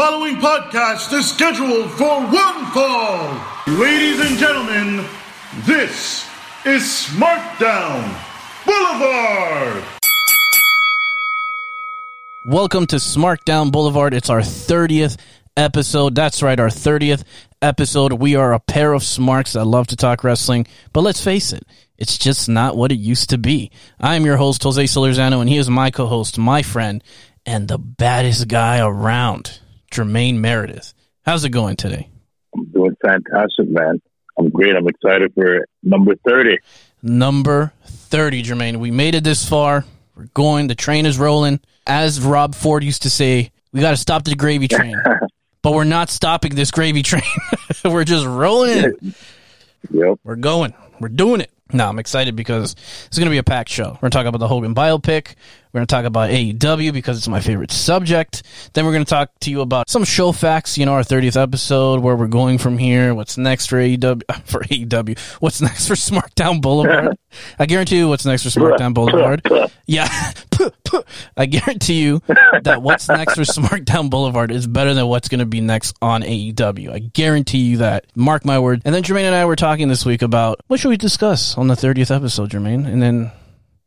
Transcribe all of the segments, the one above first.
following podcast is scheduled for one fall. Ladies and gentlemen, this is Smartdown Boulevard. Welcome to Smartdown Boulevard. It's our 30th episode. That's right, our 30th episode. We are a pair of smarks that love to talk wrestling, but let's face it, it's just not what it used to be. I am your host, Jose Solorzano, and he is my co host, my friend, and the baddest guy around, Jermaine Meredith. How's it going today? I'm doing fantastic, man. I'm great. I'm excited for number 30. Number 30, Jermaine. We made it this far. We're going. The train is rolling. As Rob Ford used to say, we got to stop the gravy train. but we're not stopping this gravy train. we're just rolling in. Yep. We're going. We're doing it. No, I'm excited because it's going to be a packed show. We're going to talk about the Hogan biopic. We're going to talk about AEW because it's my favorite subject. Then we're going to talk to you about some show facts, you know, our 30th episode, where we're going from here, what's next for AEW, for AEW, what's next for SmackDown Boulevard. I guarantee you what's next for SmackDown Boulevard. Yeah. I guarantee you that what's next for SmackDown Boulevard is better than what's going to be next on AEW. I guarantee you that. Mark my word. And then Jermaine and I were talking this week about what should we discuss on the 30th episode, Jermaine? And then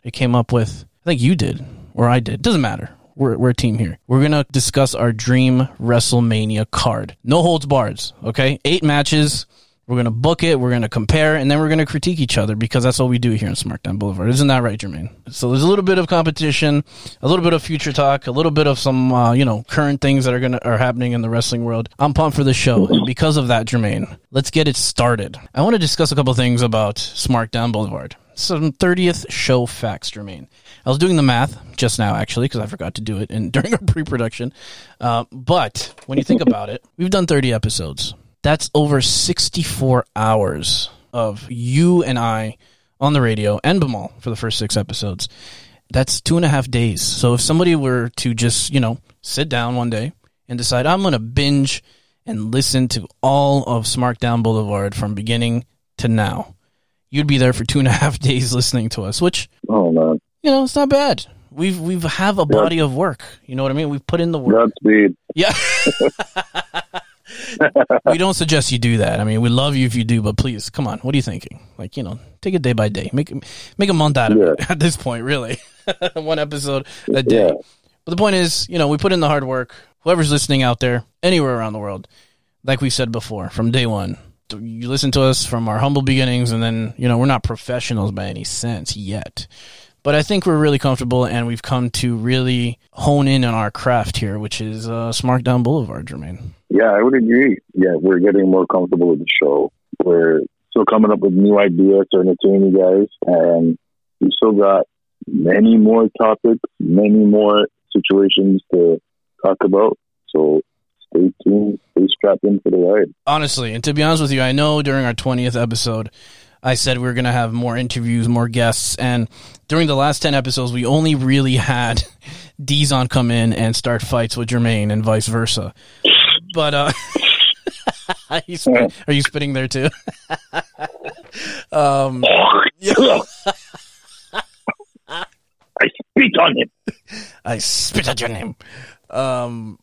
it came up with, I think you did, or I did. Doesn't matter. We're, we're a team here. We're going to discuss our dream WrestleMania card. No holds bars, okay? Eight matches. We're going to book it. We're going to compare, and then we're going to critique each other because that's what we do here in SmackDown Boulevard. Isn't that right, Jermaine? So there's a little bit of competition, a little bit of future talk, a little bit of some, uh, you know, current things that are going to are happening in the wrestling world. I'm pumped for the show, and because of that, Jermaine, let's get it started. I want to discuss a couple things about SmackDown Boulevard. Some 30th show facts, Jermaine. I was doing the math just now, actually, because I forgot to do it in, during our pre-production. Uh, but when you think about it, we've done 30 episodes. That's over 64 hours of you and I on the radio and Bamal for the first six episodes. That's two and a half days. So if somebody were to just, you know, sit down one day and decide, I'm going to binge and listen to all of Smartdown Boulevard from beginning to now, you'd be there for two and a half days listening to us, which, Oh, man. you know, it's not bad. We've we've have a body of work. You know what I mean? We've put in the work. Godspeed. Yeah. we don't suggest you do that. I mean, we love you if you do, but please, come on. What are you thinking? Like, you know, take it day by day. Make make a month out of it at this point, really. One episode a day. Yeah. But the point is, you know, we put in the hard work. Whoever's listening out there, anywhere around the world, like we said before, from day one, you listen to us from our humble beginnings, and then, you know, we're not professionals by any sense yet. But I think we're really comfortable, and we've come to really hone in on our craft here, which is uh, Smartdown Boulevard, Jermaine. Yeah, I would agree. Yeah, we're getting more comfortable with the show. We're still coming up with new ideas to entertain you guys, and we still got many more topics, many more situations to talk about. So stay tuned, stay strapped in for the ride. honestly, and to be honest with you, I know during our 20th episode, I said we were going to have more interviews, more guests, and during the last 10 episodes, we only really had Dizon come in and start fights with Jermaine and vice versa. But, uh, are, you spit- are you spitting there too? um, I spit on him. I spit at your name. Um,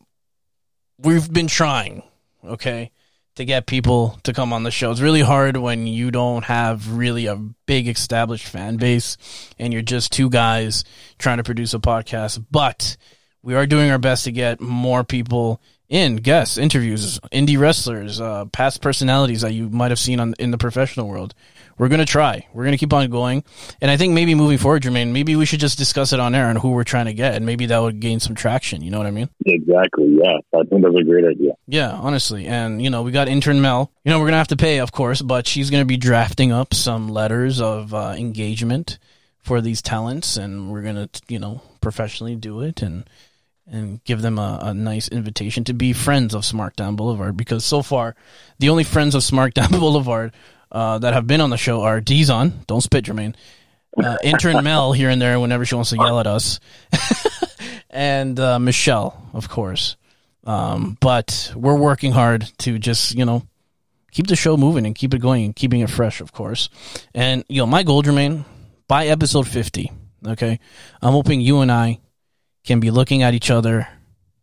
we've been trying, okay, to get people to come on the show. It's really hard when you don't have really a big established fan base and you're just two guys trying to produce a podcast. But we are doing our best to get more people in, guests, interviews, indie wrestlers, uh, past personalities that you might have seen on in the professional world. We're gonna try. We're gonna keep on going, and I think maybe moving forward, Jermaine, maybe we should just discuss it on air and who we're trying to get, and maybe that would gain some traction. You know what I mean? Exactly. Yeah, I think that's a great idea. Yeah, honestly. And, you know, we got intern Mel. You know, we're going to have to pay, of course, but she's going to be drafting up some letters of uh, engagement for these talents. And we're going to, you know, professionally do it and and give them a, a nice invitation to be friends of Smartdown Boulevard. Because so far, the only friends of Smartdown Boulevard uh, that have been on the show are Dizon. Don't spit, Jermaine. Uh, intern Mel here and there whenever she wants to yell at us. and uh, Michelle, of course. Um, but we're working hard to just, you know, keep the show moving and keep it going and keeping it fresh, of course. And, you know, my goal, Jermaine, by episode 50, okay, I'm hoping you and I can be looking at each other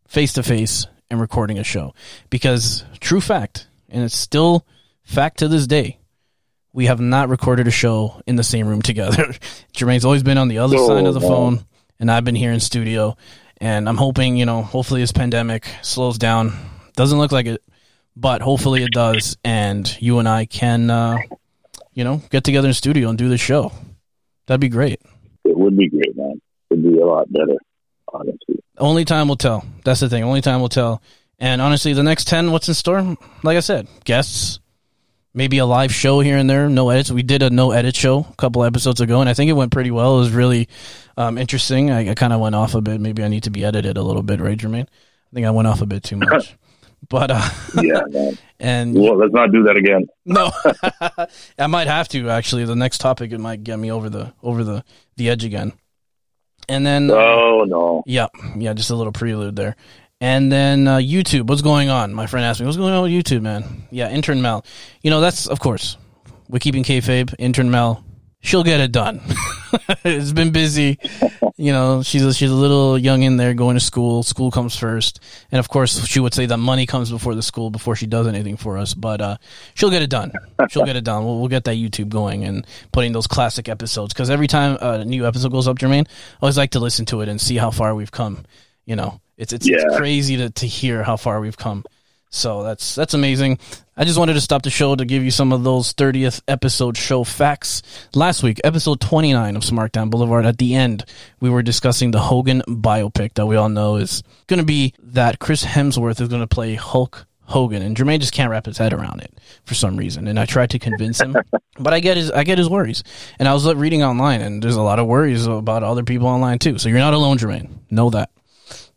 face to face and recording a show because true fact, and it's still fact to this day, we have not recorded a show in the same room together. Jermaine's always been on the other Oh, side of the no. phone, and I've been here in studio. And I'm hoping, you know, hopefully this pandemic slows down. Doesn't look like it, but hopefully it does, and you and I can, uh, you know, get together in studio and do the show. That'd be great. It would be great, man. It'd be a lot better, honestly. Only time will tell. That's the thing. Only time will tell. And honestly, the next 10, what's in store? Like I said, guests, maybe a live show here and there, no edits. We did a no edit show a couple episodes ago, and I think it went pretty well. It was really um, interesting. I, I kind of went off a bit. Maybe I need to be edited a little bit, right, Jermaine? I think I went off a bit too much. But, uh, Yeah, man. and Well, let's not do that again. no, I might have to actually. The next topic, it might get me over the, over the, the edge again. And then, Oh no. Yeah, yeah, just a little prelude there. And then uh, YouTube, what's going on? My friend asked me, what's going on with YouTube, man? Yeah, intern Mel. You know, that's, of course, we're keeping kayfabe. Intern Mel, she'll get it done. it's been busy. You know, she's a, she's a little young in there going to school. School comes first. And of course, she would say that money comes before the school before she does anything for us. But uh, she'll get it done. She'll get it done. We'll, we'll get that YouTube going and putting those classic episodes. Because every time a new episode goes up, Jermaine, I always like to listen to it and see how far we've come. You know, it's it's, it's crazy to, to hear how far we've come. So that's that's amazing. I just wanted to stop the show to give you some of those 30th episode show facts. Last week, episode 29 of Smartdown Boulevard, at the end, we were discussing the Hogan biopic that we all know is going to be that Chris Hemsworth is going to play Hulk Hogan, and Jermaine just can't wrap his head around it for some reason. And I tried to convince him, but I get his I get his worries. And I was reading online, and there's a lot of worries about other people online too. So you're not alone, Jermaine. Know that.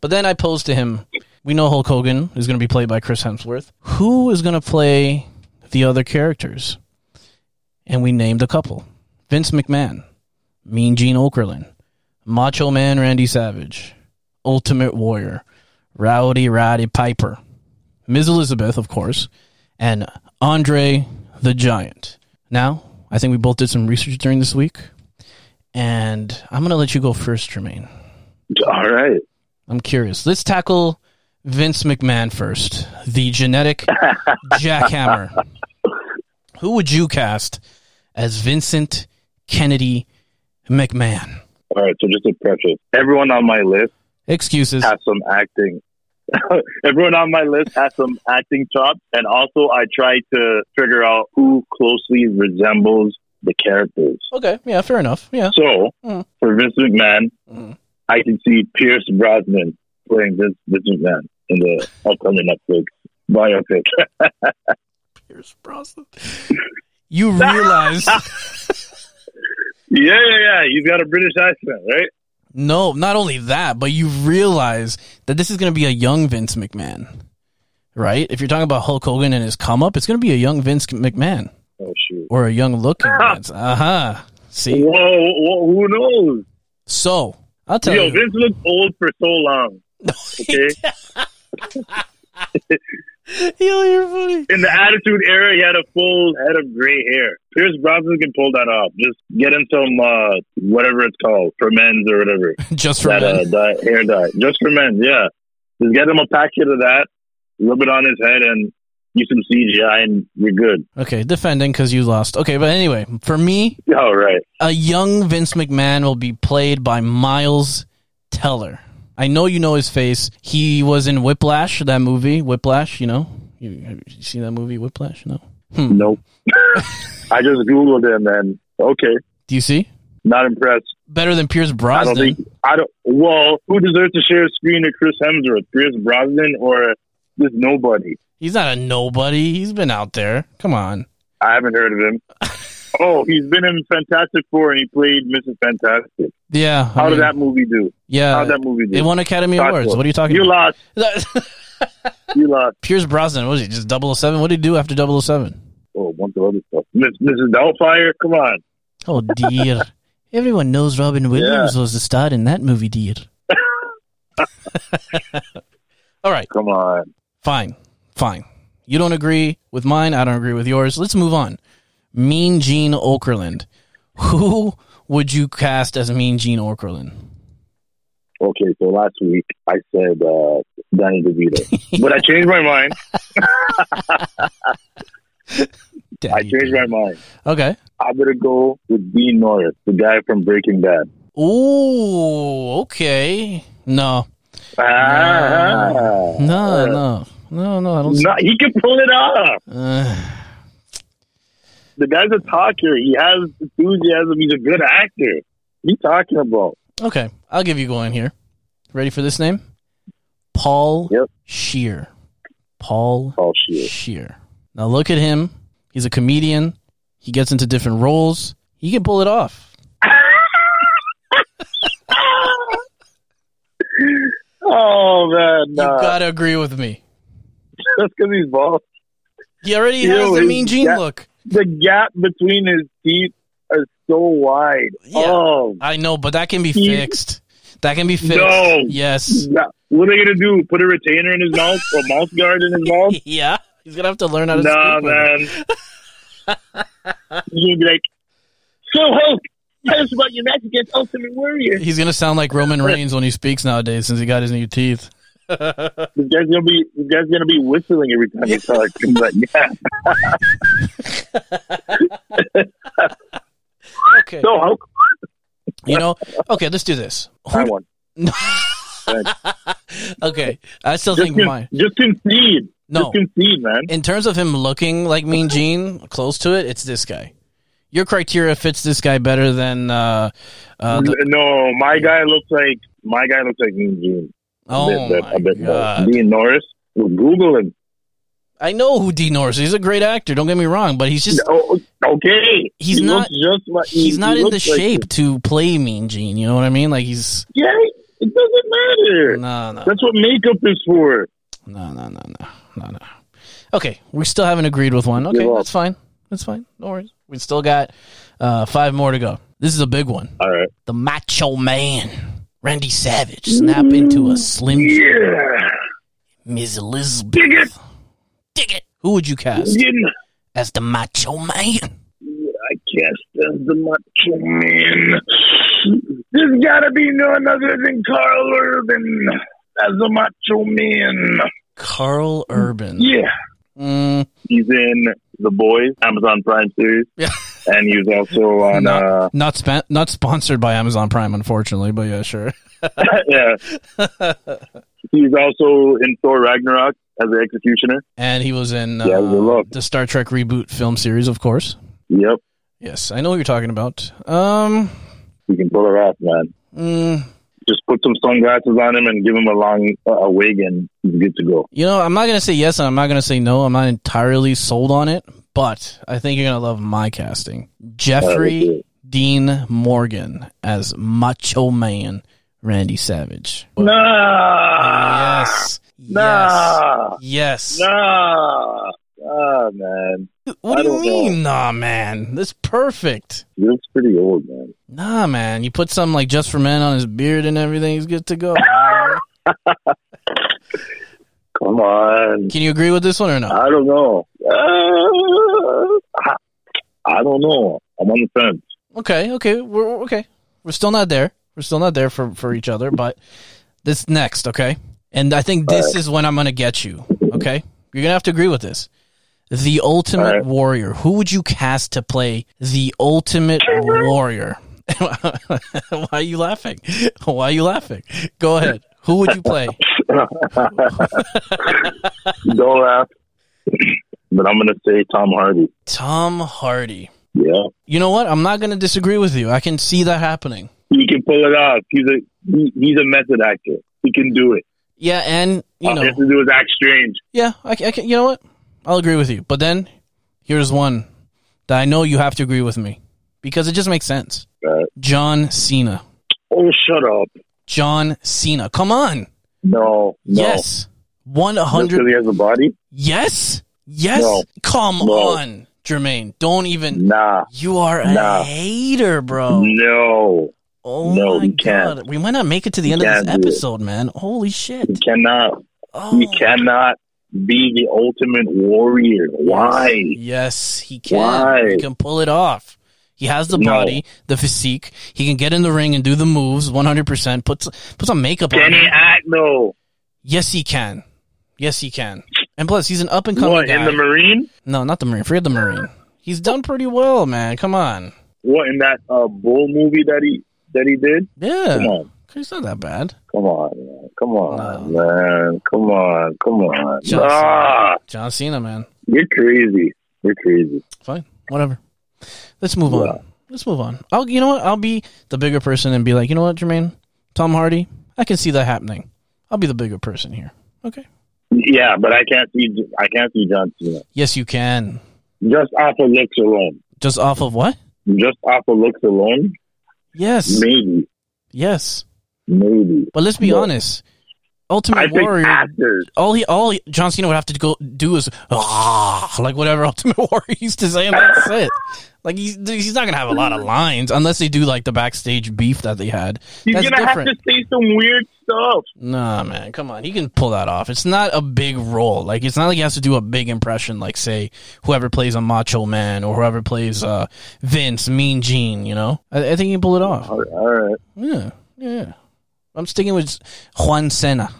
But then I posed to him, we know Hulk Hogan is going to be played by Chris Hemsworth. Who is going to play the other characters? And we named a couple Vince McMahon, Mean Gene Okerlund, Macho Man Randy Savage, Ultimate Warrior, Rowdy Roddy Piper, Ms. Elizabeth, of course, and Andre the Giant. Now, I think we both did some research during this week, and I'm going to let you go first, Jermaine. All right. I'm curious. Let's tackle Vince McMahon first, the genetic jackhammer. Who would you cast as Vincent Kennedy McMahon? All right. So just a preface. Everyone on my list Excuses. has some acting. Everyone on my list has some acting chops, and also I try to figure out who closely resembles the characters. Okay, yeah, fair enough. Yeah. So Mm. for Vince McMahon, Mhm. I can see Pierce Brosnan playing Vince, Vince McMahon in the upcoming Netflix biopic. Pierce Brosnan. You realize yeah, yeah, yeah. You've got a British accent, right? no, not only that, but you realize that this is going to be a young Vince McMahon, right? If you're talking about Hulk Hogan and his come up, it's going to be a young Vince McMahon Oh shoot. or a young looking Vince. Uh huh. See, Whoa, whoa, who knows? so I'll tell Yo, you. Vince looked old for so long. Okay. Yo, you're funny. In the Attitude Era, he had a full head of gray hair. Pierce Brosnan can pull that off. Just get him some uh, whatever it's called for men's or whatever. Just for that men. uh, dye, hair dye, just for men. Yeah, just get him a packet of that, rub it on his head, and use some CGI, and you're good. Okay, defending because you lost. Okay, but anyway, for me, All right. a young Vince McMahon will be played by Miles Teller. I know you know his face. He was in Whiplash, that movie. Whiplash, you know? You, have you seen that movie, Whiplash? No. Hmm. Nope. I just googled him, and okay, Do you see? not impressed. Better than Pierce I Brosnan. don't think I don't. Well, who deserves to share a screen with Chris Hemsworth, Pierce Brosnan, or this nobody? He's not a nobody. He's been out there. Come on. I haven't heard of him. oh, he's been in Fantastic Four, and he played Mrs. Fantastic. Yeah. I How did that movie do? Yeah. How did that movie do? It won Academy Talk Awards. What are you talking You about? lost. You lost. Pierce Brosnan, what was he? Just 007? What did he do after 007? Oh, a bunch of other stuff. Miss, Mrs. Doubtfire, come on. Oh dear. Everyone knows Robin Williams was the star in that movie, dear. All right, Come on. Fine. Fine. You don't agree with mine, I don't agree with yours. Let's move on. Mean Gene Okerlund. Who would you cast as Mean Gene Okerlund? Okay, so last week I said uh, Danny DeVito. But I changed my mind. I changed my mind. Okay. I'm gonna go with Dean Norris, the guy from Breaking Bad. Ooh, okay. No. Ah, No, no. No, no, I don't see. No, he can pull it off. Uh, The guy's a talker. He has enthusiasm. He's a good actor. What are you talking about? okay, I'll give you going here. Ready for this name? Paul Yep. Scheer. Paul Oh shit. Scheer. Now look at him. He's a comedian. He gets into different roles. He can pull it off. Oh man, You nah. gotta agree with me. Just because he's bald. He already Ew, has the mean gene gap- look. The gap between his teeth is so wide. Yeah. Oh, I know, but that can be fixed. That can be fixed. No. Yes. yeah. what are they gonna do? Put a retainer in his mouth or a mouth guard in his mouth? Yeah. He's gonna have to learn how to Nah, man. You're gonna be like, so Hulk, us about your match against Ultimate Warrior. He's gonna sound like Roman Reigns when he speaks nowadays, since he got his new teeth. This guy's gonna be, this guy's gonna be whistling every time he talks. I'm yeah. Okay. So Hulk, You know. Okay, let's do this. I won. Okay, I still Just, think con- mine. just concede. No, Just concede, man. in terms of him looking like Mean Gene, close to it, it's this guy. Your criteria fits this guy better than. Uh, uh, the, no, my guy looks like my guy looks like Mean Gene. Oh bit, my a bit more. god! Dean Norris. Google him. I know who Dean Norris. is. He's a great actor. Don't get me wrong, but he's just Oh, okay. He's He not- just like he- he's not he in the like- shape to play Mean Gene. You know what I mean? Like he's yeah, it doesn't matter. no, no, That's what makeup is for. no, no, no, no, no, no. Okay, we still haven't agreed with one. Okay, that's fine. That's fine. No worries. We still got uh, five more to go. This is a big one. All right. The Macho Man, Randy Savage, snap into a Slim Yeah. Miss Elizabeth. Dig it. Dig it. Who would you cast as the Macho Man? I guess as the macho man. There's gotta be none other than Karl Urban as the macho man. Karl Urban. Yeah. Mm, He's in The Boys, Amazon Prime series. Yeah. And he was also on, Not- uh, not not sponsored by Amazon Prime, unfortunately, but yeah, sure. yeah. He's also in Thor Ragnarok as the executioner. And he was in uh, Yeah, love. the Star Trek reboot film series, of course. Yep. Yes, I know what you're talking about. Um, He can pull it off, man. mm, Just put some sunglasses on him and give him a long uh, a wig, and he's good to go. you know, I'm not gonna say yes, and I'm not gonna say no. I'm not entirely sold on it, but I think you're gonna love my casting. Jeffrey Dean Morgan as Macho Man Randy Savage. Nah. yes, Nah. yes, yes. Nah. Nah, man. What I do you mean, nah, man? That's perfect. He looks pretty old, man. Nah, man. You put something like just for men on his beard and everything. He's good to go. Come on. Can you agree with this one or not? I don't know. Uh, I don't know. I'm on the fence. Okay, okay, we're okay. We're still not there. We're still not there for for each other. But this next, okay. And I think this is when I'm gonna get you. Okay, you're gonna have to agree with this. The Ultimate right. Warrior. Who would you cast to play the Ultimate Warrior? Why are you laughing? Why are you laughing? Go ahead. Who would you play? Don't laugh. but I'm gonna say Tom Hardy. Tom Hardy. Yeah, You know what? I'm not going to disagree with you. I can see that happening. he can pull it off. He's a he, he's a method actor. He can do it. Yeah, and you All know, he has to do is act strange. yeah, I, I can. You know what? I'll agree with you. But then here's one that I know you have to agree with me because it just makes sense. Right. John Cena. Oh, shut up. John Cena. Come on. No, no. Yes. Hundred. because he has a body? Yes. Yes. No. Come No. on, Jermaine. Don't even. Nah, You are a Nah. hater, bro. no. Oh No, my can't. god. We might not make it to the He end of this can't do it. episode, man. Holy shit. He cannot. Oh. He cannot be the ultimate warrior. Why? Yes, he can. Why? He can pull it off. He has the No. body, the physique. He can get in the ring and do the moves 100%. Put, put some makeup Can on he him. act though? Yes, he can. Yes, he can. And plus, he's an up and coming What guy. in the Marine? no, not the Marine. Forget the Marine. He's done pretty well, man. Come on. What in that uh, bull movie that he that he did? Come Yeah, on, he's not that bad. come on, man. come on, No. man, come on, come on. Just- Ah, John Cena, man. you're crazy. You're crazy. Fine, whatever. Let's move on. Let's move on. I'll, you know what? I'll be the bigger person and be like, you know what, Jermaine, Tom Hardy. I can see that happening. I'll be the bigger person here. Okay. Yeah, but I can't see. I can't see John Cena Yes, you can. just off of looks alone. Just off of what? Just off of looks alone, Yes. maybe, Yes. Maybe. But let's be honest. Ultimate I Warrior. actors. all he, all he, John Cena would have to go do is ah, like whatever Ultimate Warrior used to say, and that's it. Like he's he's not gonna have a lot of lines unless they do like the backstage beef that they had. He's That's gonna different. have to say some weird stuff. Nah, man, come on. He can pull that off. It's not a big role. Like it's not like he has to do a big impression. Like say whoever plays a Macho Man or whoever plays uh Vince, Mean Gene. You know, I, I think he can pull it off. All right. Yeah, yeah. I'm sticking with Juan Cena.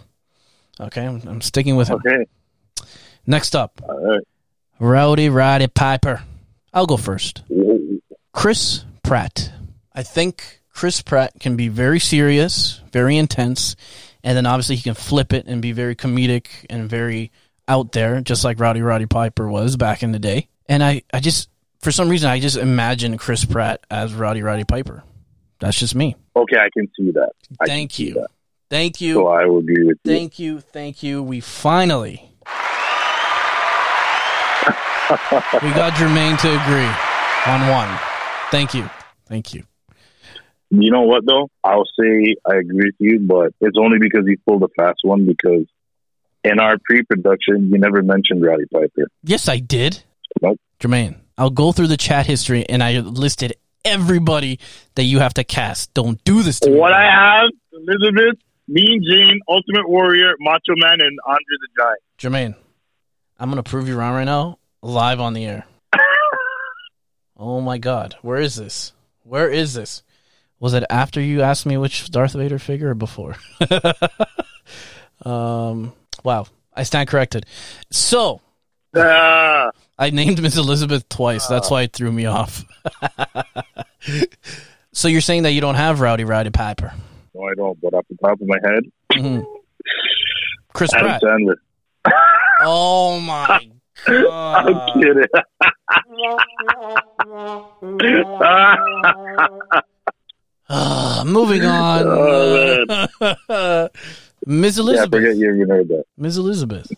Okay, I'm, I'm sticking with him. okay, Next up, right. Rowdy Roddy Piper. I'll go first. Chris Pratt. I think Chris Pratt can be very serious, very intense, and then obviously he can flip it and be very comedic and very out there, just like Rowdy Roddy Piper was back in the day. And I, I just, for some reason, I just imagine Chris Pratt as Rowdy Roddy Piper. That's just me. Okay, I can see that. I Thank you. that. Thank you. So I will agree with you. Thank you, thank you. We finally we got Jermaine to agree on one. Thank you, thank you. You know what though? I'll say I agree with you, but it's only because he pulled a fast one. Because in our pre-production, you never mentioned Roddy Piper. Yes, I did. Nope. Jermaine, I'll go through the chat history and I listed everybody that you have to cast. Don't do this to me. What I have: Elizabeth, Mean Gene, Ultimate Warrior, Macho Man, and Andre the Giant. Jermaine, I'm gonna prove you wrong right now, live on the air. oh my God, where is this? Where is this? Was it after you asked me which Darth Vader figure or before? um, wow, I stand corrected. So Ah, I named Miss Elizabeth twice. That's why it threw me off. so you're saying that you don't have Rowdy Roddy Piper? no, I don't. But off the top of my head, Mhm. Chris Adam Pratt. Sandler. Oh my I'm kidding. Ah, moving on. Oh, Ms. yeah, I forget you even heard that. Ms. Elizabeth.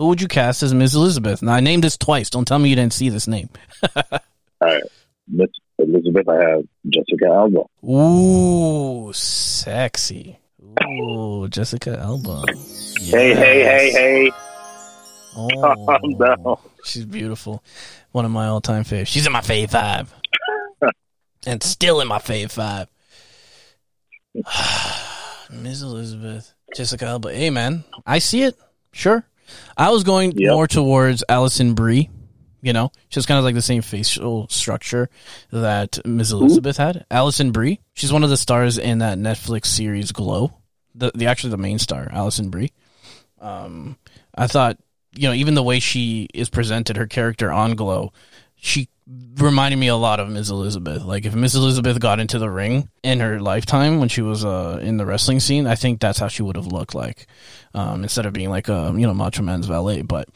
Who would you cast as Ms. Elizabeth? Now I named this twice. Don't tell me you didn't see this name. All right, Miss Elizabeth. I have Jessica Alba. Ooh, sexy. Ooh, Jessica Alba. Hey, hey, hey, hey! Oh, Calm down. she's beautiful. One of my all-time faves. She's in my fave five, and still in my fave five. Ms. Elizabeth, Jessica Alba. Hey, man, I see it. Sure, I was going Yep. more towards Alison Brie. You know, she's kind of like the same facial structure that Ms. Elizabeth had. Alison Brie. She's one of the stars in that Netflix series Glow. The the actually the main star, Alison Brie. Um, I thought you know even the way she is presented, her character on Glow, she reminded me a lot of Ms. Elizabeth. Like if Ms. Elizabeth got into the ring in her lifetime when she was uh in the wrestling scene, I think that's how she would have looked like. Um, instead of being like a you know Macho Man's valet, but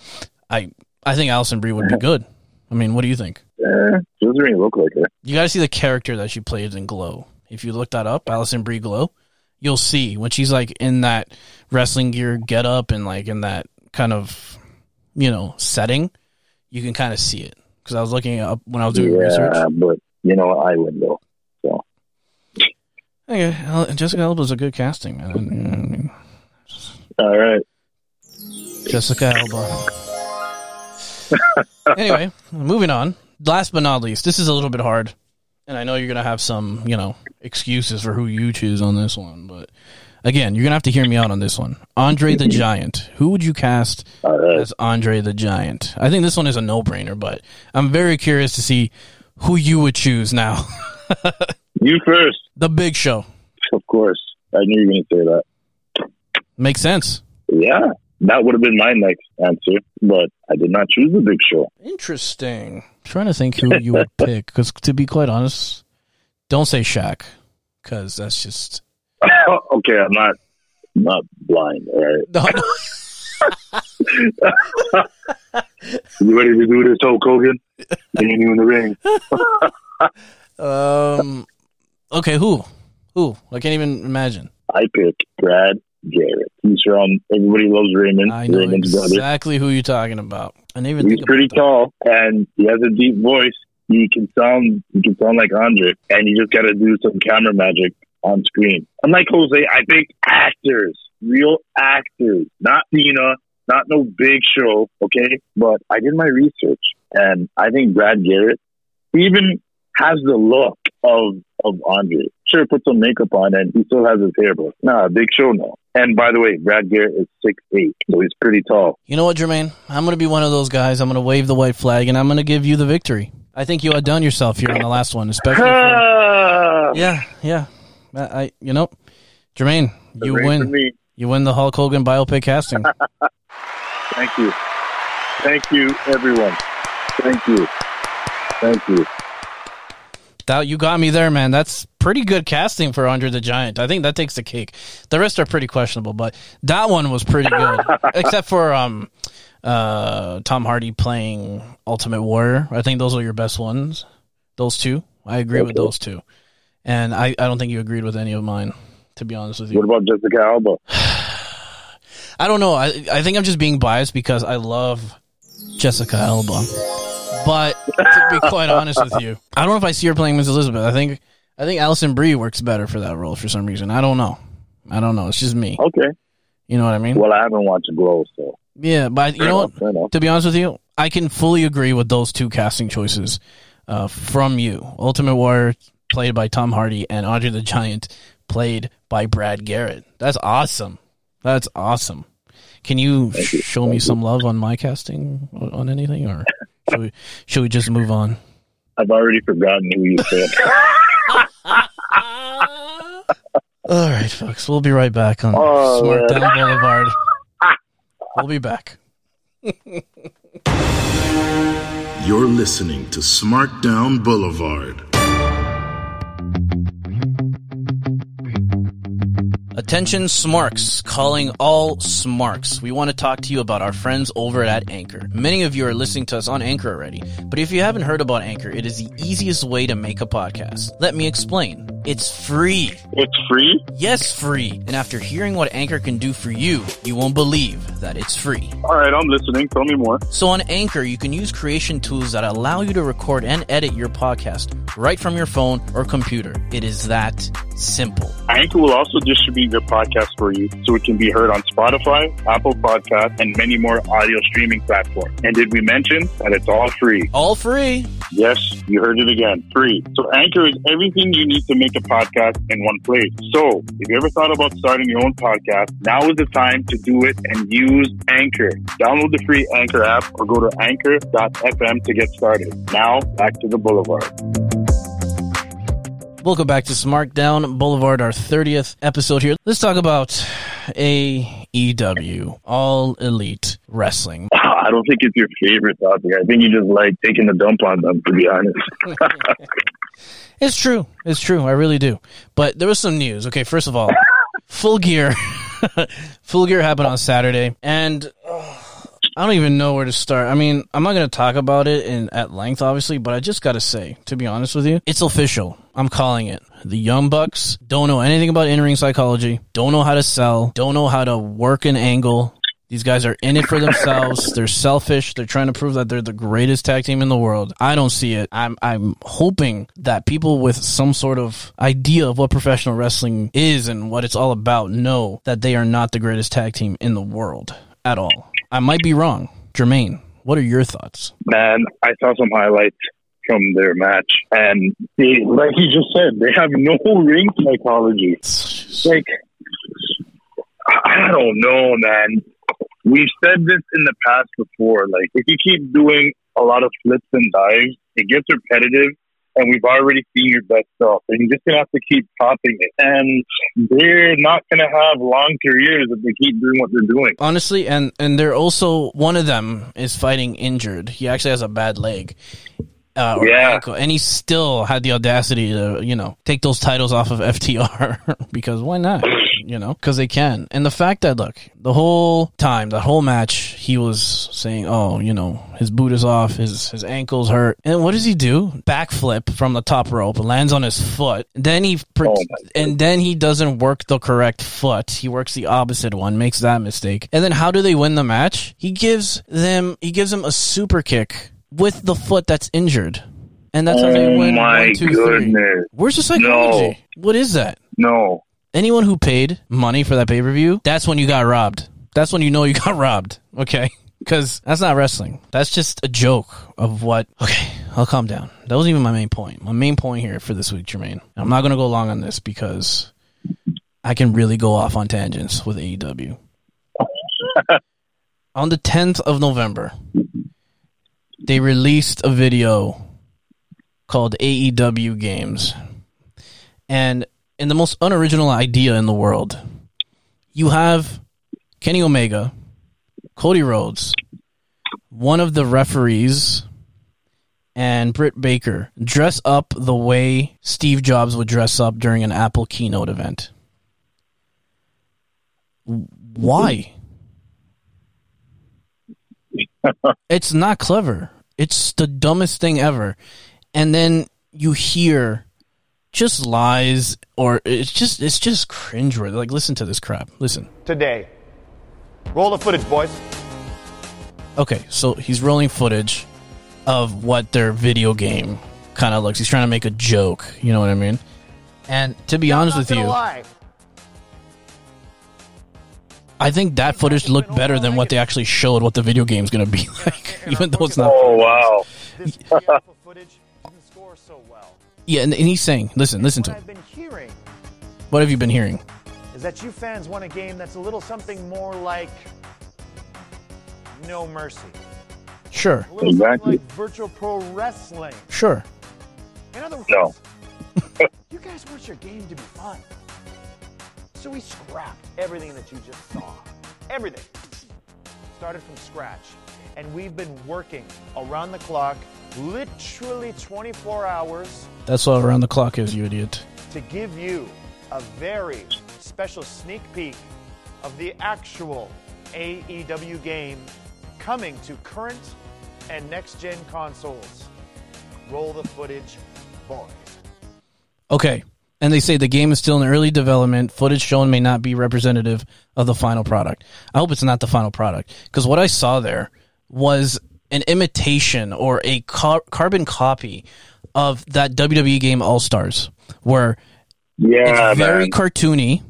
I I think Alison Brie would be good. I mean, what do you think? Eh, she doesn't really look like her. You got to see the character that she plays in Glow. If you look that up, Alison Brie Glow, you'll see when she's like in that wrestling gear get up and like in that kind of you know setting, you can kind of see it. Because I was looking up when I was doing research. Yeah, but you know, I win though. So Okay, Jessica Alba's a good casting, man. I mean, all right, Jessica Alba. anyway, moving on. Last but not least, this is a little bit hard, and I know you're gonna have some, you know, excuses for who you choose on this one. But again, you're gonna have to hear me out on this one. Andre the Giant. Who would you cast right. as Andre the Giant? I think this one is a no-brainer, but I'm very curious to see who you would choose now. You first, the Big Show of course. I knew you were going to say that. makes sense. Yeah, that would have been my next answer, but I did not choose the Big Show. Interesting. I'm trying to think who you would pick because, to be quite honest, don't say Shaq because that's just oh, okay, I'm not I'm not blind. All right, no, you ready to do this, Hulk Hogan? Seeing you in the ring. um. Okay, who? Who? I can't even imagine. I pick Brad Garrett. He's from Everybody Loves Raymond. I know Raymond's brother. exactly who you're talking about. I didn't even He's pretty tall and he has a deep voice. He can sound he can sound like Andre, and you just got to do some camera magic on screen. Unlike Jose, I think actors, real actors, not Cena, not no big show, okay. But I did my research, and I think Brad Garrett even has the look of of Andre. Sure, put some makeup on, and he still has his hair, but nah, big show no. And by the way, Brad Garrett is six eight, so he's pretty tall. You know what, Jermaine? I'm going to be one of those guys. I'm going to wave the white flag, and I'm going to give you the victory. I think you outdone yourself here on the last one, especially. For, yeah, yeah. I, I you know, Jermaine, you win. You win the Hulk Hogan biopic casting. Thank you. Thank you, everyone. Thank you. Thank you. that you got me there, man. That's pretty good casting for Andre the Giant. I think that takes the cake. The rest are pretty questionable, but that one was pretty good, except for um, uh, Tom Hardy playing Ultimate Warrior. I think those are your best ones. Those two, I agree with those two, and I, I don't think you agreed with any of mine. To be honest with you, What about Jessica Alba? I don't know. I I think I'm just being biased because I love Jessica Alba. But to be quite honest with you, I don't know if I see her playing Miss Elizabeth. I think I think Alison Brie works better for that role for some reason. I don't know. I don't know. It's just me. Okay. You know what I mean? Well, I haven't watched Glow, so Yeah, but you know what? enough, fair enough. To be honest with you, I can fully agree with those two casting choices uh, from you. Ultimate Warrior played by Tom Hardy and Andre the Giant played by Brad Garrett. That's awesome. That's awesome. Can you, you. show me you. some love on my casting on on anything, or should we, should we just move on? I've already forgotten who you said. All right, folks. We'll be right back on Oh, Smart man. Boulevard. We'll be back. You're listening to Smart Down Boulevard. Attention Smarks, calling all Smarks. We want to talk to you about our friends over at Anchor. Many of you are listening to us on Anchor already, but if you haven't heard about Anchor, it is the easiest way to make a podcast. Let me explain. It's free. it's free? Yes, free. And after hearing what Anchor can do for you, you won't believe that it's free. All right, I'm listening. Tell me more. So on Anchor, you can use creation tools that allow you to record and edit your podcast right from your phone or computer. It is that simple. Anchor will also distribute your podcast for you so it can be heard on Spotify, Apple Podcasts, and many more audio streaming platforms. And did we mention that it's all free? All free. Yes, you heard it again. Free. So Anchor is everything you need to make a podcast in one place. So if you ever thought about starting your own podcast, now is the time to do it and use Anchor. Download the free Anchor app or go to anchor.fm to get started. Now back to the boulevard. Welcome back to Smart Down Boulevard, our 30th episode here. Let's talk about AEW, All Elite Wrestling. I don't think it's your favorite topic. I think you just like taking the dump on them, to be honest. It's true. It's true. I really do. But there was some news. Okay, first of all, Full Gear. Full Gear happened on Saturday, and uh, I don't even know where to start. I mean, I'm not going to talk about it in at length, obviously, but I just got to say, to be honest with you, it's official. I'm calling it. The Young Bucks don't know anything about in-ring psychology, don't know how to sell, don't know how to work an angle. These guys are in it for themselves. they're selfish. They're trying to prove that they're the greatest tag team in the world. I don't see it. I'm I'm hoping that people with some sort of idea of what professional wrestling is and what it's all about know that they are not the greatest tag team in the world at all. I might be wrong. Jermaine, what are your thoughts? Man, I saw some highlights from their match, and they, like you just said, they have no ring psychology. Like, I don't know, man. We've said this in the past before. Like, if you keep doing a lot of flips and dives, it gets repetitive, and we've already seen your best stuff, and you're just gonna have to keep topping it. And they're not gonna have long careers if they keep doing what they're doing. Honestly, and and they're also one of them is fighting injured. He actually has a bad leg. Uh, Yeah. ankle, and he still had the audacity to, you know, take those titles off of FTR because why not? You know, because they can. And the fact that, look, the whole time, the whole match, he was saying, "Oh, you know, his boot is off, his his ankles hurt." And what does he do? Backflip from the top rope, lands on his foot. Then he, pre- Oh and then he doesn't work the correct foot. He works the opposite one, makes that mistake. And then how do they win the match? He gives them he gives them a super kick with the foot that's injured. And that's how they Oh win my one, two, three. goodness! Where's the psychology? What is that? No, Anyone who paid money for that pay per view, that's when you got robbed. That's when you know you got robbed. Okay. Because that's not wrestling. That's just a joke of what. Okay, I'll calm down. That wasn't even my main point. My main point here for this week, Jermaine. I'm not going to go long on this because I can really go off on tangents with AEW. on the 10th of November, they released a video called AEW Games. And in the most unoriginal idea in the world, you have Kenny Omega, Cody Rhodes, one of the referees, and Britt Baker dress up the way Steve Jobs would dress up during an Apple keynote event. Why? it's not clever. It's the dumbest thing ever. And then you hear just lies or it's just it's just cringeworthy. Like listen to this crap. Listen. today. Roll the footage, boys. Okay, so he's rolling footage of what their video game kind of looks. He's trying to make a joke, you know what I mean? And to be honest with you, lie. I think that footage looked better than what they actually showed what the video game's going to be like, even though it's not. oh wow! Yeah, and, and he's saying, listen, listen to What him. I've been hearing What have you been hearing? is that you fans want a game that's a little something more like No Mercy. Sure, A little Exactly. something like virtual pro wrestling. sure. In other words, No. you guys want your game to be fun. So we scrapped everything that you just saw. Everything. Started from scratch. And we've been working around the clock, literally 24 hours, That's what around the clock is, you idiot. to give you a very special sneak peek of the actual AEW game coming to current and next gen consoles. Roll the footage, boys. Okay. And they say the game is still in early development. Footage shown may not be representative of the final product. I hope it's not the final product because what I saw there was an imitation or a car- carbon copy of that WWE game All Stars, where Yeah, it's very man. cartoony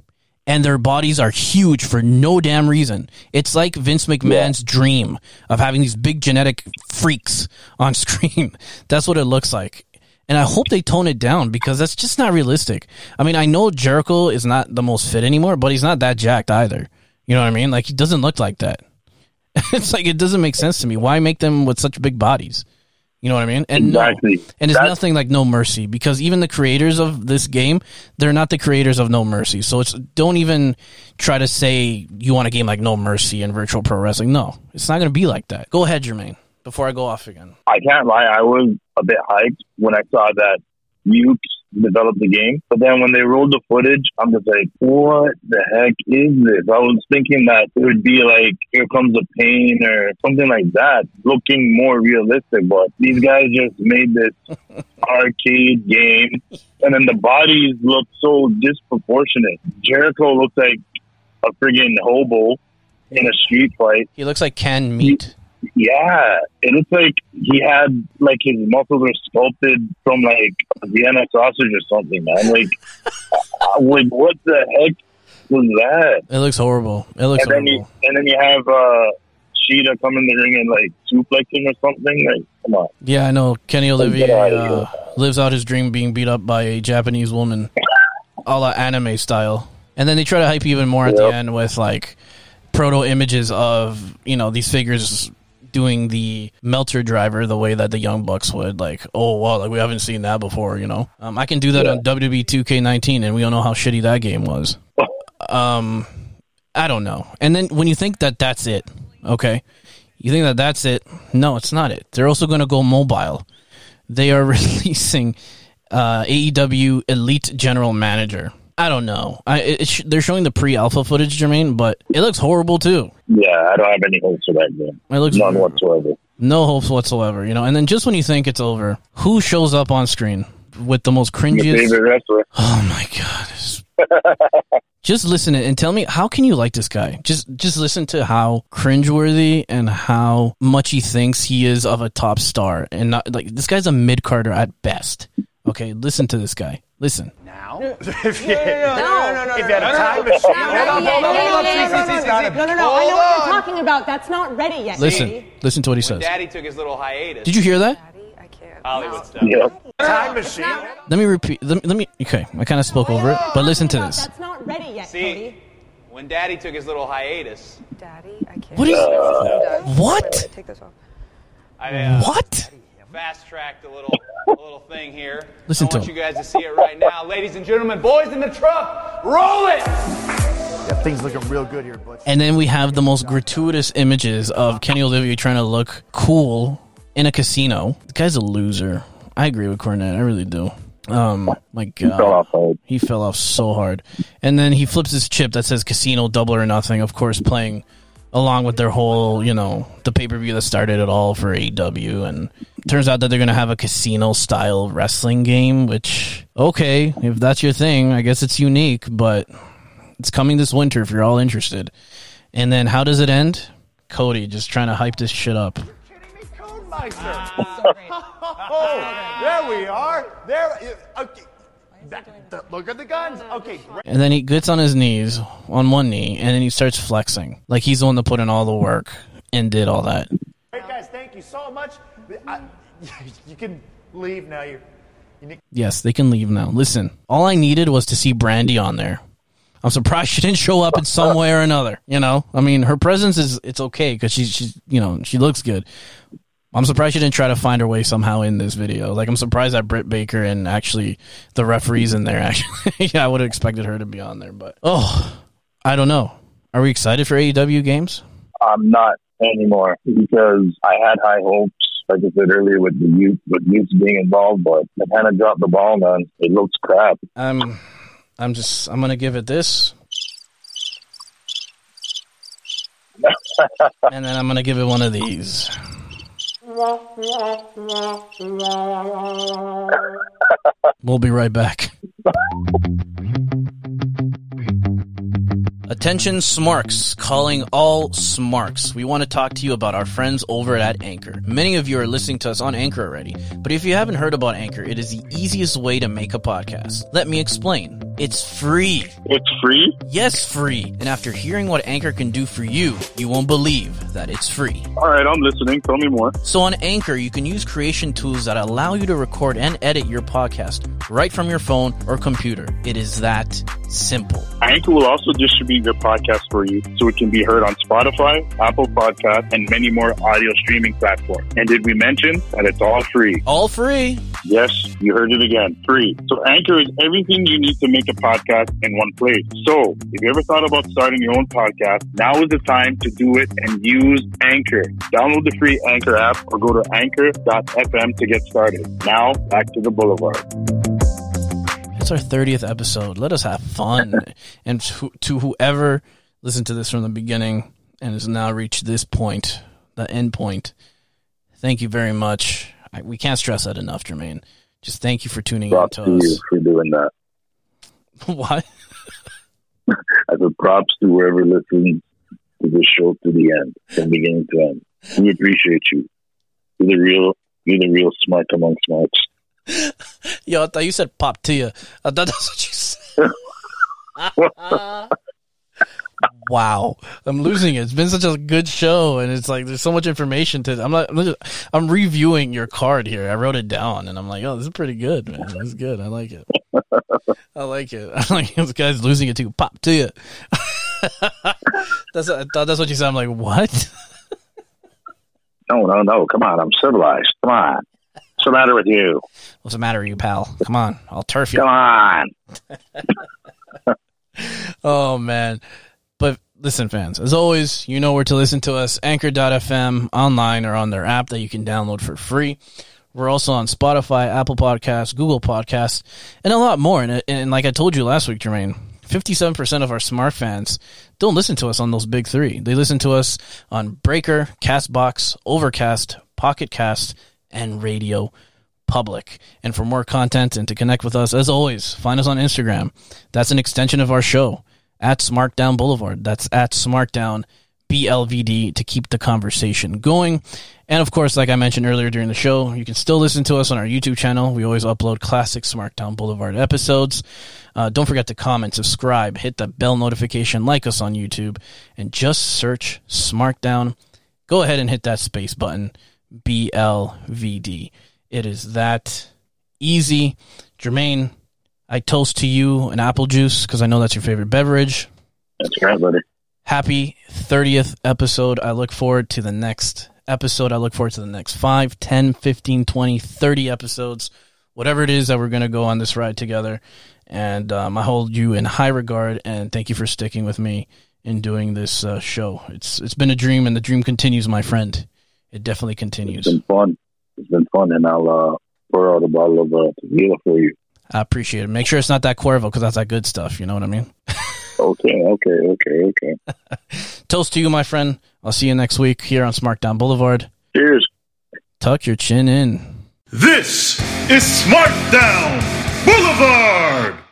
and their bodies are huge for no damn reason. It's like Vince McMahon's dream of having these big genetic freaks on screen. That's what it looks like. And I hope they tone it down because that's just not realistic. I mean, I know Jericho is not the most fit anymore, but he's not that jacked either. You know what I mean? Like he doesn't look like that. it's like it doesn't make sense to me. Why make them with such big bodies? You know what I mean? And Exactly. no, and it's That's- nothing like No Mercy because even the creators of this game, they're not the creators of No Mercy. So it's don't even try to say you want a game like No Mercy and Virtual Pro Wrestling. No, it's not going to be like that. Go ahead, Jermaine. Before I go off again. I can't lie, I was a bit hyped when I saw that Ukes developed the game. But then when they rolled the footage, I'm just like, what the heck is this? I was thinking that it would be like Here Comes the Pain or something like that, looking more realistic. But these guys just made this arcade game. And then the bodies look so disproportionate. Jericho looks like a friggin' hobo in a street fight. He looks like canned meat. Yeah, it looks like he had like his muscles were sculpted from like a Vienna sausage or something, man. Like, uh, like what the heck was that? It looks horrible. It looks And then you horrible. and then you have uh Shida come in the ring and like suplexing or something. Like, come on. Yeah, I know. Kenny Olivier uh, lives out his dream being beat up by a Japanese woman, a la anime style. And then they try to hype even more at the end with like proto images of you know these figures doing the Meltzer driver the way that the Young Bucks would. Like, oh wow, like we haven't seen that before. You know, um, I can do that Yeah. on WWE 2K19, and we all know how shitty that game was. Um, I don't know. And then when you think that that's it, okay, you think that that's it. No, it's not it. They're also going to go mobile. They are releasing uh, AEW Elite General Manager. I don't know. I it, sh- they're showing the pre-alpha footage, Jermaine, but it looks horrible too. Yeah, I don't have any hopes for that game. It looks None whatsoever. no hopes whatsoever, you know. And then just when you think it's over, who shows up on screen with the most cringiest? Oh my god! just listen and tell me how can you like this guy? Just just listen to how cringeworthy and how much he thinks he is of a top star, and not like this guy's a mid carder at best. Okay, listen to this guy. Listen. Now? if you, No, no, no, if you had a time machine. Hold on, hold on, hold on. See, see, see, see. No, no, no. I know what you're talking about. That's not ready yet. Listen. baby. Listen to what he says. Daddy took his little hiatus. Did you hear that? I can't. Hollywood stuff. Yeah. Time machine. Let me repeat. Let me. Let me okay, I kind of spoke over it, but listen to this. That's not ready yet, See, Cody. when Daddy took his little hiatus, Daddy, I can't. What is- I'm done. What? Wait, wait, take this off. I uh, What? Fast tracked a little, a little thing here. Listen I to want him. you guys to see it right now, ladies and gentlemen, boys in the truck, roll it. Yeah, things looking real good here, Butch. And then we have the most gratuitous images of Kenny Omega trying to look cool in a casino. The guy's a loser. I agree with Cornette. I really do. Um, my God, fell off hard. He fell off so hard. And then he flips his chip that says casino double or nothing. Of course, playing along with their whole, you know, the pay per view that started it all for AEW. And turns out that they're gonna have a casino style wrestling game. Which okay, if that's your thing, I guess it's unique. But it's coming this winter if you're all interested. And then how does it end? Cody just trying to hype this shit up. me, Codemeister? Oh, there we are. There. Okay. That, that- look at the guns. Oh, okay, great. And then he gets on his knees, on one knee, and then he starts flexing. Like he's the one that put in all the work and did all that. Great, guys. Thank you so much. I, you can leave now. You, you need, Yes, they can leave now. Listen, all I needed was to see Brandi on there. I'm surprised she didn't show up in some way or another. You know, I mean, her presence is it's okay because she's she's you know she looks good. I'm surprised she didn't try to find her way somehow in this video. Like I'm surprised that Britt Baker and actually the referees in there. Actually, yeah, I would have expected her to be on there, but oh, I don't know. Are we excited for AEW games? I'm not anymore because I had high hopes. Like I said earlier, with the Yuke's, with Yuke's being involved, but I kind of dropped the ball, man. It looks crap. I'm I'm just I'm gonna give it this. and then I'm gonna give it one of these. We'll be right back. Attention Smarks, calling all Smarks. We want to talk to you about our friends over at Anchor. Many of you are listening to us on Anchor already, but if you haven't heard about Anchor, it is the easiest way to make a podcast. Let me explain. It's free. It's free. Yes, free. And after hearing what Anchor can do for you, you won't believe that it's free. All right, I'm listening. Tell me more. So on Anchor, you can use creation tools that allow you to record and edit your podcast right from your phone or computer. It is that simple. Anchor will also distribute your podcast for you so it can be heard on Spotify, Apple Podcasts, and many more audio streaming platforms. And did we mention that it's all free? All free. Yes, you heard it again. Free. So Anchor is everything you need to make a podcast in one place. So if you ever thought about starting your own podcast, now is the time to do it and use Anchor. Download the free Anchor app or go to anchor.fm to get started. Now back to the Boulevard. It's our 30th episode. Let us have fun. and to, to whoever listened to this from the beginning and has now reached this point, the end point, thank you very much. I, we can't stress that enough, Jermaine. Just thank you for tuning in Props to to you us. for doing that. what? As a props to whoever listens to the show to the end, from beginning to end. We appreciate you. You're the real, you're the real smart among smarts. Yo, I thought you said pop to you. I thought that's what you said. Wow, I'm losing it. It's been such a good show, and it's like there's so much information to. I'm not. I'm, just, I'm reviewing your card here. I wrote it down, and I'm like, oh, this is pretty good, man. This is good. I like it. I like it. I like this guy's losing it too. Pop to you. that's. I thought that's what you said. I'm like, what? No, no, no. Come on. I'm civilized. Come on. What's the matter with you? What's the matter with you, pal? Come on, I'll turf you. Come on. Oh man. Listen, fans, as always, you know where to listen to us. Anchor.fm online or on their app that you can download for free. We're also on Spotify, Apple Podcasts, Google Podcasts, and a lot more. And, and like I told you last week, Jermaine, 57% of our smart fans don't listen to us on those big three. They listen to us on Breaker, Castbox, Overcast, Pocket Cast, and Radio Public. And for more content and to connect with us, as always, find us on Instagram. That's an extension of our show at Smartdown Boulevard. That's at Smartdown BLVD to keep the conversation going. And of course, like I mentioned earlier during the show, you can still listen to us on our YouTube channel. We always upload classic Smartdown Boulevard episodes. Uh, don't forget to comment, subscribe, hit the bell notification, like us on YouTube, and just search Smartdown. Go ahead and hit that space button, BLVD. It is that easy. Jermaine, I toast to you an apple juice because I know that's your favorite beverage. That's right, buddy. Happy 30th episode. I look forward to the next episode. I look forward to the next 5, 10, 15, 20, 30 episodes, whatever it is that we're going to go on this ride together. And um, I hold you in high regard and thank you for sticking with me in doing this uh, show. It's It's been a dream and the dream continues, my friend. It definitely continues. It's been fun. It's been fun, and I'll uh, pour out a bottle of uh, tequila for you. I appreciate it. Make sure it's not that Cuervo because that's that good stuff. You know what I mean? Okay, okay, okay, okay. Toast to you, my friend. I'll see you next week here on Smartdown Boulevard. Cheers. Tuck your chin in. This is Smart Down Boulevard.